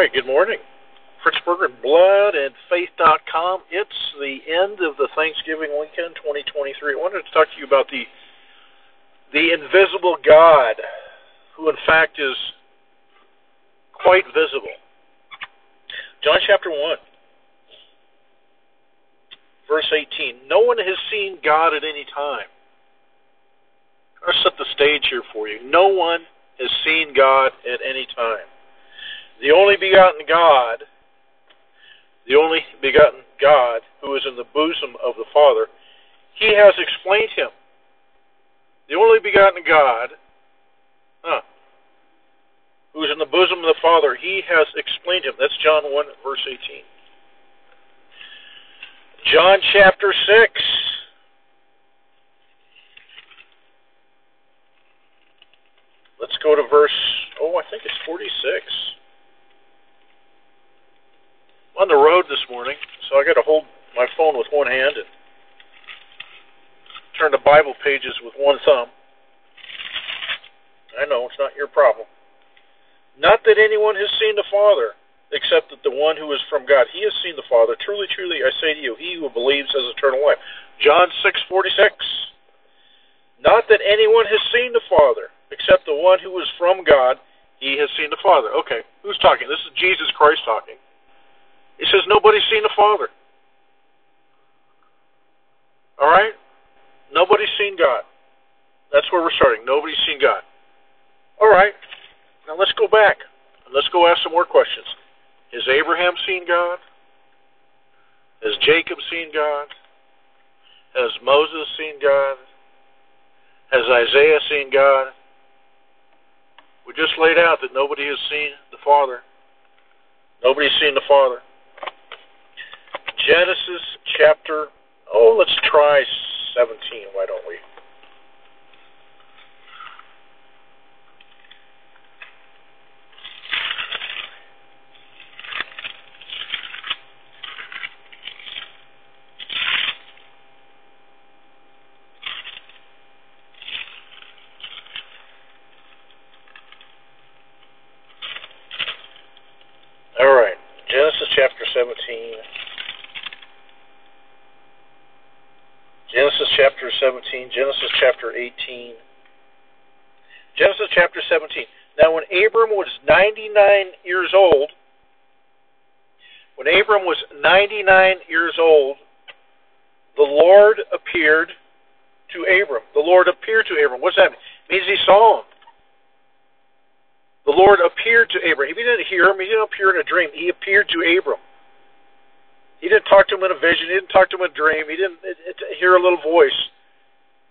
right, good morning. Fritz Berggren, bloodandfaith.com. It's the end of the Thanksgiving weekend 2023. I wanted to talk to you about the the invisible God, who in fact is quite visible. John chapter 1, verse 18. No one has seen God at any time. I'll set the stage here for you. No one has seen God at any time the only begotten God, the only begotten God who is in the bosom of the Father, he has explained him. The only begotten God, huh, who is in the bosom of the Father, he has explained him. That's John 1, verse 18. John chapter 6. Let's go to verse, oh, I think it's 46 on the road this morning, so I got to hold my phone with one hand and turn to Bible pages with one thumb. I know it's not your problem. Not that anyone has seen the Father, except that the one who is from God, he has seen the Father. Truly, truly, I say to you, he who believes has eternal life. John six forty six. Not that anyone has seen the Father, except the one who is from God, he has seen the Father. Okay, who's talking? This is Jesus Christ talking. He says, Nobody's seen the Father. All right? Nobody's seen God. That's where we're starting. Nobody's seen God. All right. Now let's go back and let's go ask some more questions. Has Abraham seen God? Has Jacob seen God? Has Moses seen God? Has Isaiah seen God? We just laid out that nobody has seen the Father. Nobody's seen the Father. Genesis chapter, oh, let's try 17, why don't we? All right, Genesis chapter 17. Genesis chapter 17, Genesis chapter 18. Genesis chapter 17. Now, when Abram was 99 years old, when Abram was 99 years old, the Lord appeared to Abram. The Lord appeared to Abram. What's that mean? It means he saw him. The Lord appeared to Abram. He didn't hear him. He didn't appear in a dream. He appeared to Abram. He didn't talk to him in a vision. He didn't talk to him in a dream. He didn't hear a little voice.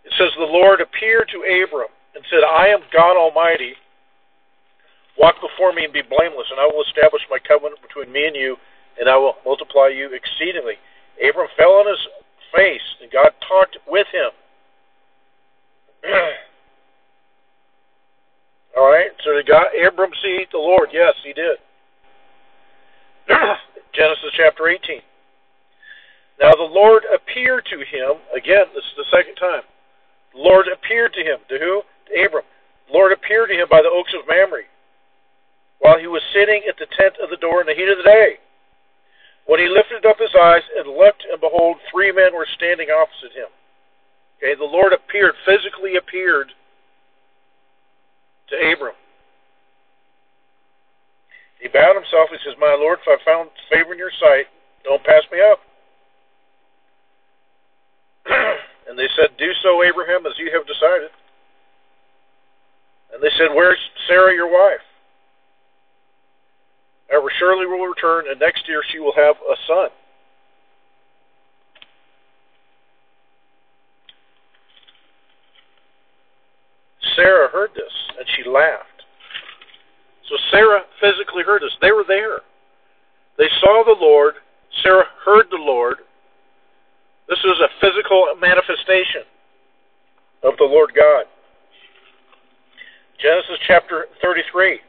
It says, The Lord appeared to Abram and said, I am God Almighty. Walk before me and be blameless, and I will establish my covenant between me and you, and I will multiply you exceedingly. Abram fell on his face, and God talked with him. All right, so did God, Abram see the Lord? Yes, he did. Genesis chapter 18. Now the Lord appeared to him, again, this is the second time. Lord appeared to him. To who? To Abram. Lord appeared to him by the oaks of Mamre while he was sitting at the tent of the door in the heat of the day. When he lifted up his eyes and looked, and behold, three men were standing opposite him. Okay, the Lord appeared, physically appeared to Abram. He bowed himself. He says, My Lord, if I found favor in your sight, don't pass me up. And they said, Do so, Abraham, as you have decided. And they said, Where's Sarah, your wife? However, surely will return, and next year she will have a son. Sarah heard this, and she laughed. So Sarah physically heard this. They were there. They saw the Lord. Sarah heard the Lord. This is a physical manifestation of the Lord God. Genesis chapter 33.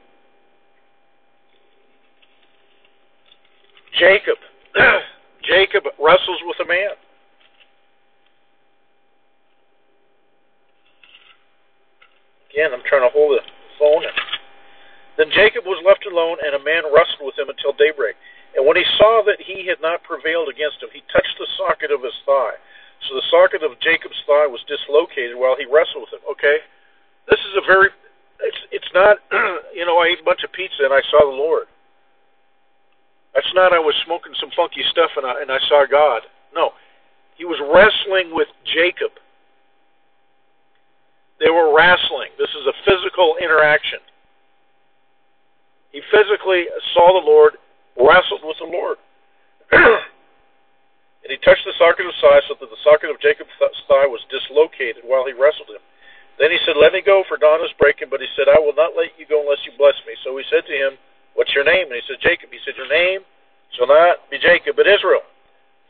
Jacob. Jacob wrestles with a man. Again, I'm trying to hold the phone. Then Jacob was left alone, and a man wrestled wrestled with him until daybreak. And when he saw that he had not prevailed against him, he touched the socket of his thigh. So the socket of Jacob's thigh was dislocated while he wrestled with him. Okay, this is a very it's it's not you know I ate a bunch of pizza and I saw the Lord. That's not I was smoking some funky stuff and I and I saw God. No, he was wrestling with Jacob. They were wrestling. This is a physical interaction. He physically saw the Lord, wrestled with the Lord. and he touched the socket of his thigh so that the socket of Jacob's thigh was dislocated while he wrestled him. Then he said, Let me go, for dawn is breaking. But he said, I will not let you go unless you bless me. So he said to him, What's your name? And he said, Jacob. He said, Your name shall not be Jacob, but Israel.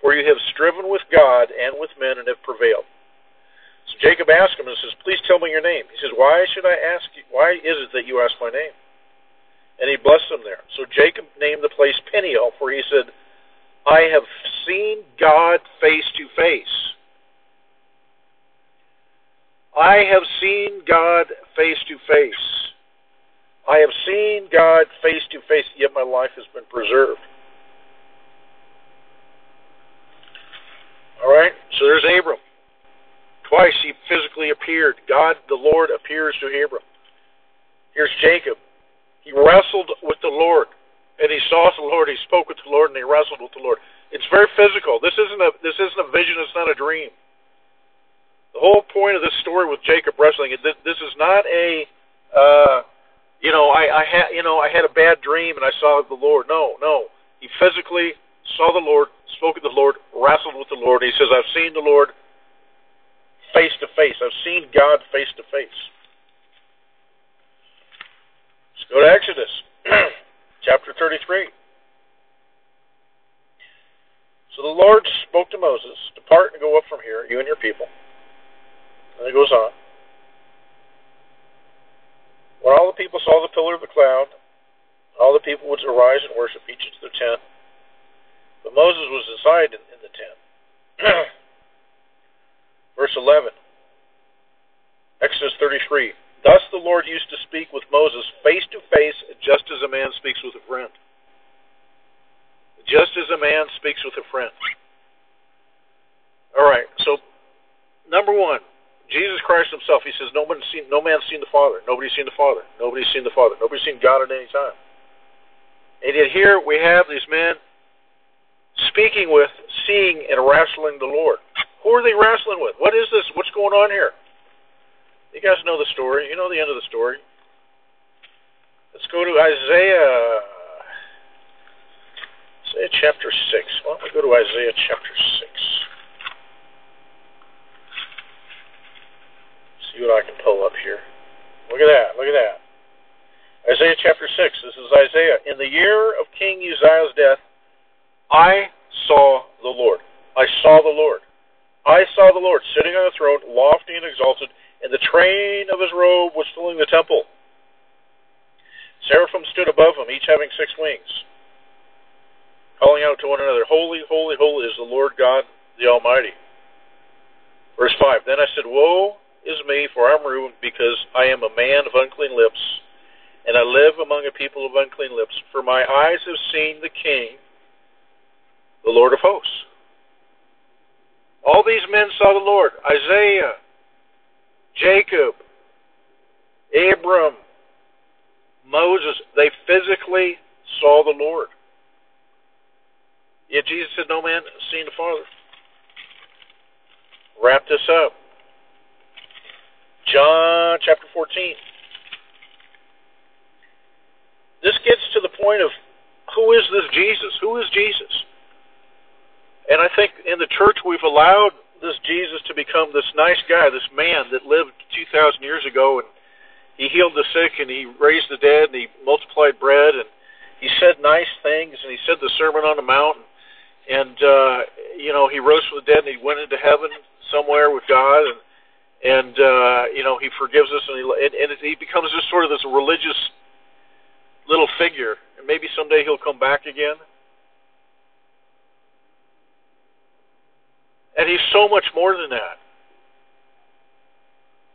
For you have striven with God and with men and have prevailed. So Jacob asked him and says, Please tell me your name. He says, Why should I ask you? Why is it that you ask my name? And he blessed him there. So Jacob named the place Peniel, for he said, I have seen God face to face. I have seen God face to face. I have seen God face to face, yet my life has been preserved. All right, so there's Abram. Twice he physically appeared. God, the Lord, appears to Abram. Here's Jacob. He wrestled with the Lord, and he saw the Lord. He spoke with the Lord, and he wrestled with the Lord. It's very physical. This isn't a this isn't a vision. It's not a dream. The whole point of this story with Jacob wrestling is this is not a uh, you know I, I had you know I had a bad dream and I saw the Lord. No, no. He physically saw the Lord, spoke with the Lord, wrestled with the Lord. He says, "I've seen the Lord face to face. I've seen God face to face. Go to Exodus, chapter 33. So the Lord spoke to Moses, Depart and go up from here, you and your people. And it goes on. When all the people saw the pillar of the cloud, all the people would arise and worship each into their tent. But Moses was inside in, in the tent. Verse 11. Exodus 33. Thus the Lord used to speak with Moses face to face, just as a man speaks with a friend. Just as a man speaks with a friend. All right. So, number one, Jesus Christ Himself. He says, "No one seen, no man's seen the Father. Nobody's seen the Father. Nobody's seen the Father. Nobody's seen God at any time." And yet here we have these men speaking with, seeing, and wrestling the Lord. Who are they wrestling with? What is this? What's going on here? You guys know the story. You know the end of the story. Let's go to Isaiah. Isaiah chapter 6. Why don't we go to Isaiah chapter 6? See what I can pull up here. Look at that. Look at that. Isaiah chapter 6. This is Isaiah. In the year of King Uzziah's death, I saw the Lord. I saw the Lord I saw the Lord sitting on a throne, lofty and exalted, and the train of his robe was filling the temple. Seraphim stood above him, each having six wings, calling out to one another, Holy, holy, holy is the Lord God the Almighty. Verse 5 Then I said, Woe is me, for I'm ruined, because I am a man of unclean lips, and I live among a people of unclean lips, for my eyes have seen the King, the Lord of hosts. All these men saw the Lord Isaiah, Jacob, Abram, Moses. They physically saw the Lord. Yet Jesus said, No man has seen the Father. Wrap this up. John chapter 14. This gets to the point of who is this Jesus? Who is Jesus? And I think in the church we've allowed this Jesus to become this nice guy, this man that lived 2,000 years ago, and he healed the sick, and he raised the dead, and he multiplied bread, and he said nice things, and he said the Sermon on the Mount, and uh, you know he rose from the dead, and he went into heaven somewhere with God, and and uh, you know he forgives us, and he and, and he becomes just sort of this religious little figure, and maybe someday he'll come back again. And he's so much more than that.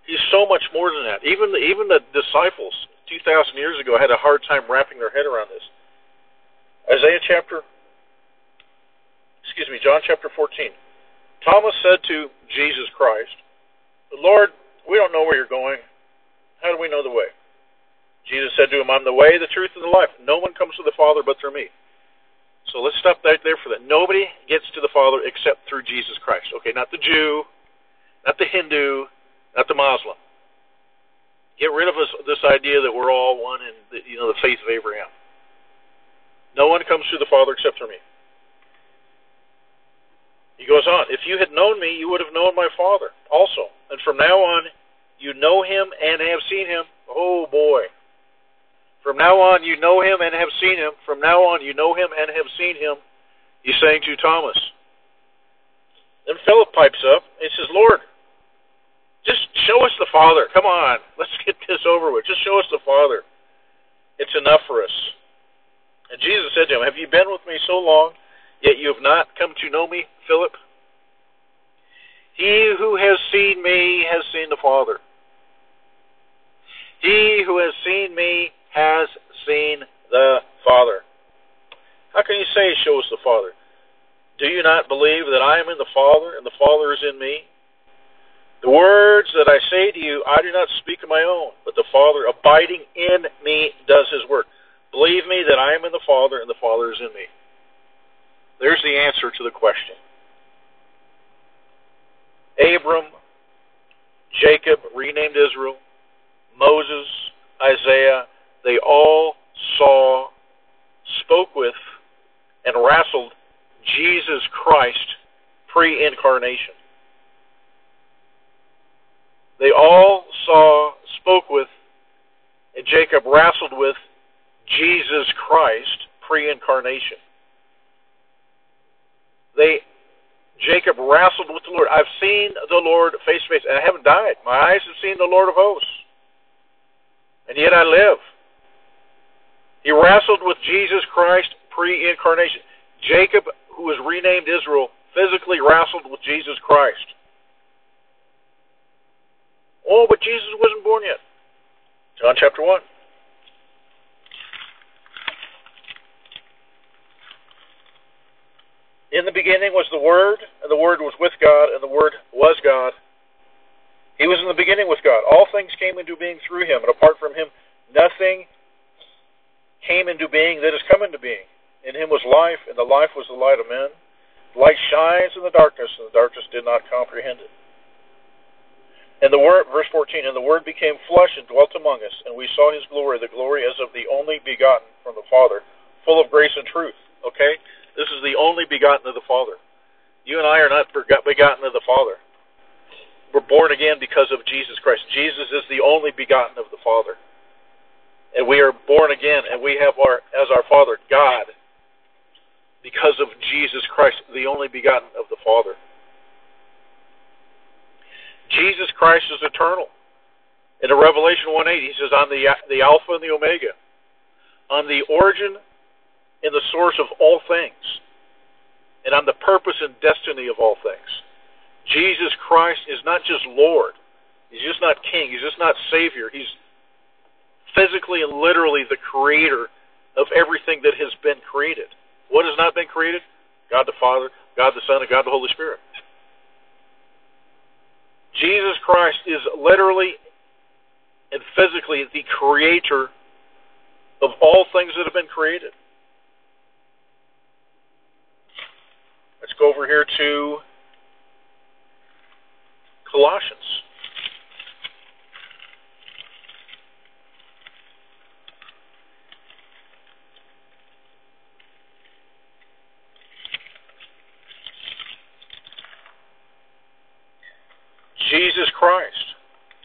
He's so much more than that. Even the, even the disciples 2,000 years ago had a hard time wrapping their head around this. Isaiah chapter, excuse me, John chapter 14. Thomas said to Jesus Christ, Lord, we don't know where you're going. How do we know the way? Jesus said to him, I'm the way, the truth, and the life. No one comes to the Father but through me. So let's stop right there for that. Nobody gets to the Father except through Jesus Christ. Okay, not the Jew, not the Hindu, not the Muslim. Get rid of us, this idea that we're all one in the, you know the faith of Abraham. No one comes to the Father except through me. He goes on, If you had known me, you would have known my Father also. And from now on, you know him and have seen him. Oh boy. From now on, you know him and have seen him. From now on, you know him and have seen him. He's saying to Thomas. Then Philip pipes up and says, Lord, just show us the Father. Come on, let's get this over with. Just show us the Father. It's enough for us. And Jesus said to him, Have you been with me so long, yet you have not come to know me, Philip? He who has seen me has seen the Father. He who has seen me has seen the Father. How can you say, Show us the Father? Do you not believe that I am in the Father, and the Father is in me? The words that I say to you, I do not speak of my own, but the Father abiding in me does his work. Believe me that I am in the Father, and the Father is in me. There's the answer to the question. Abram, Jacob, renamed Israel, Moses, Isaiah, they all saw, spoke with, and wrestled Jesus Christ pre incarnation. They all saw, spoke with, and Jacob wrestled with Jesus Christ pre incarnation. They Jacob wrestled with the Lord. I've seen the Lord face to face, and I haven't died. My eyes have seen the Lord of hosts, and yet I live. He wrestled with Jesus Christ pre incarnation. Jacob, who was renamed Israel, physically wrestled with Jesus Christ. Oh, but Jesus wasn't born yet. John chapter 1. In the beginning was the Word, and the Word was with God, and the Word was God. He was in the beginning with God. All things came into being through him, and apart from him, nothing came into being that has come into being. In him was life, and the life was the light of men. The light shines in the darkness, and the darkness did not comprehend it. And the word, verse 14, and the Word became flesh and dwelt among us, and we saw His glory, the glory as of the only begotten from the Father, full of grace and truth. Okay, this is the only begotten of the Father. You and I are not begotten of the Father. We're born again because of Jesus Christ. Jesus is the only begotten of the Father, and we are born again, and we have our as our Father God because of Jesus Christ, the only begotten of the Father. Jesus Christ is eternal. In Revelation 1 8, he says, I'm the, the Alpha and the Omega. I'm the origin and the source of all things. And I'm the purpose and destiny of all things. Jesus Christ is not just Lord. He's just not King. He's just not Savior. He's physically and literally the creator of everything that has been created. What has not been created? God the Father, God the Son, and God the Holy Spirit. Jesus Christ is literally and physically the creator of all things that have been created. Let's go over here to Colossians. Jesus Christ.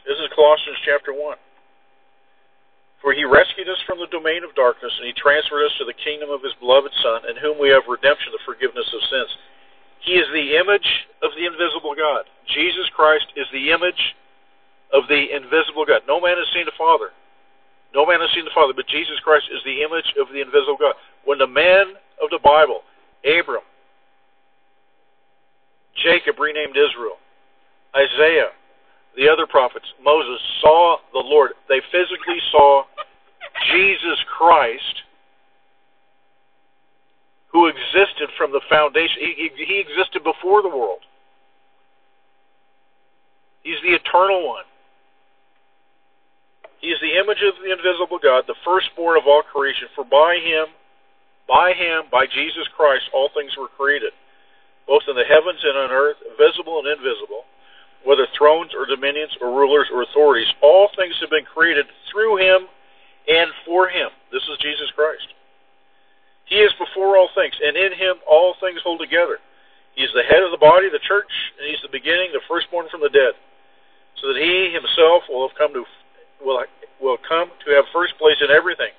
This is Colossians chapter 1. For he rescued us from the domain of darkness, and he transferred us to the kingdom of his beloved Son, in whom we have redemption, the forgiveness of sins. He is the image of the invisible God. Jesus Christ is the image of the invisible God. No man has seen the Father. No man has seen the Father, but Jesus Christ is the image of the invisible God. When the men of the Bible, Abram, Jacob renamed Israel, Isaiah, the other prophets, Moses, saw the Lord. They physically saw Jesus Christ who existed from the foundation. He, he, he existed before the world. He's the eternal one. He is the image of the invisible God, the firstborn of all creation. For by him, by him, by Jesus Christ, all things were created, both in the heavens and on earth, visible and invisible, whether thrones or dominions or rulers or authorities. All things have been created through him and for him. This is Jesus Christ. He is before all things, and in him all things hold together. He is the head of the body, the church, and he's the beginning, the firstborn from the dead, so that he himself will have come to will, will come to have first place in everything.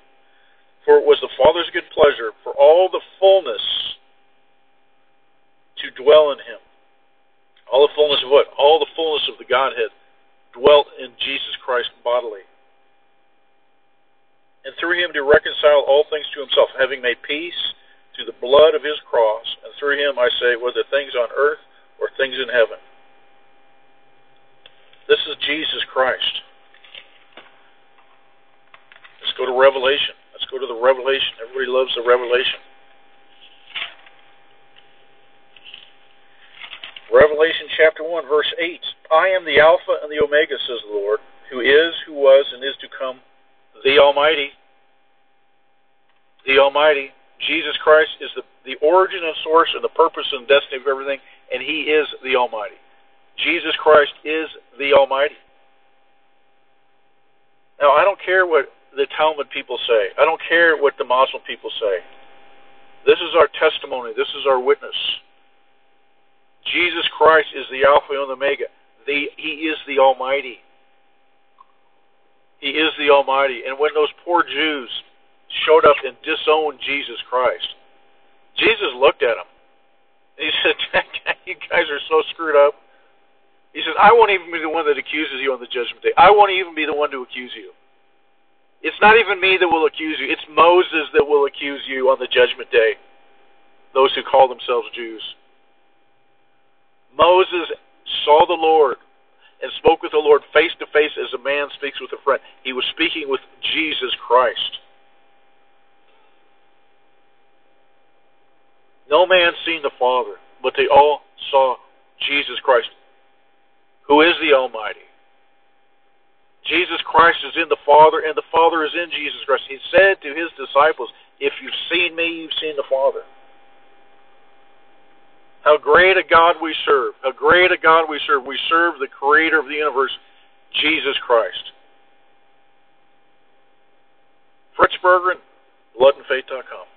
For it was the Father's good pleasure for all the fullness to dwell in him. All the fullness of what? All the fullness of the Godhead dwelt in Jesus Christ bodily. And through him to reconcile all things to himself, having made peace through the blood of his cross. And through him, I say, whether things on earth or things in heaven. This is Jesus Christ. Let's go to Revelation. Let's go to the Revelation. Everybody loves the Revelation. Revelation chapter 1, verse 8. I am the Alpha and the Omega, says the Lord, who is, who was, and is to come, the Almighty. The Almighty. Jesus Christ is the, the origin and source and the purpose and destiny of everything, and He is the Almighty. Jesus Christ is the Almighty. Now, I don't care what the Talmud people say. I don't care what the Muslim people say. This is our testimony. This is our witness. Jesus Christ is the Alpha and the Omega. The, he is the Almighty. He is the Almighty. And when those poor Jews showed up and disowned Jesus Christ, Jesus looked at them. He said, You guys are so screwed up. He said, I won't even be the one that accuses you on the judgment day. I won't even be the one to accuse you. It's not even me that will accuse you. It's Moses that will accuse you on the judgment day. Those who call themselves Jews. Moses saw the Lord and spoke with the Lord face to face as a man speaks with a friend. He was speaking with Jesus Christ. No man seen the Father, but they all saw Jesus Christ, who is the Almighty. Jesus Christ is in the Father, and the Father is in Jesus Christ. He said to his disciples, If you've seen me, you've seen the Father. How great a God we serve. How great a God we serve. We serve the Creator of the universe, Jesus Christ. Fritz Berggren, bloodandfaith.com.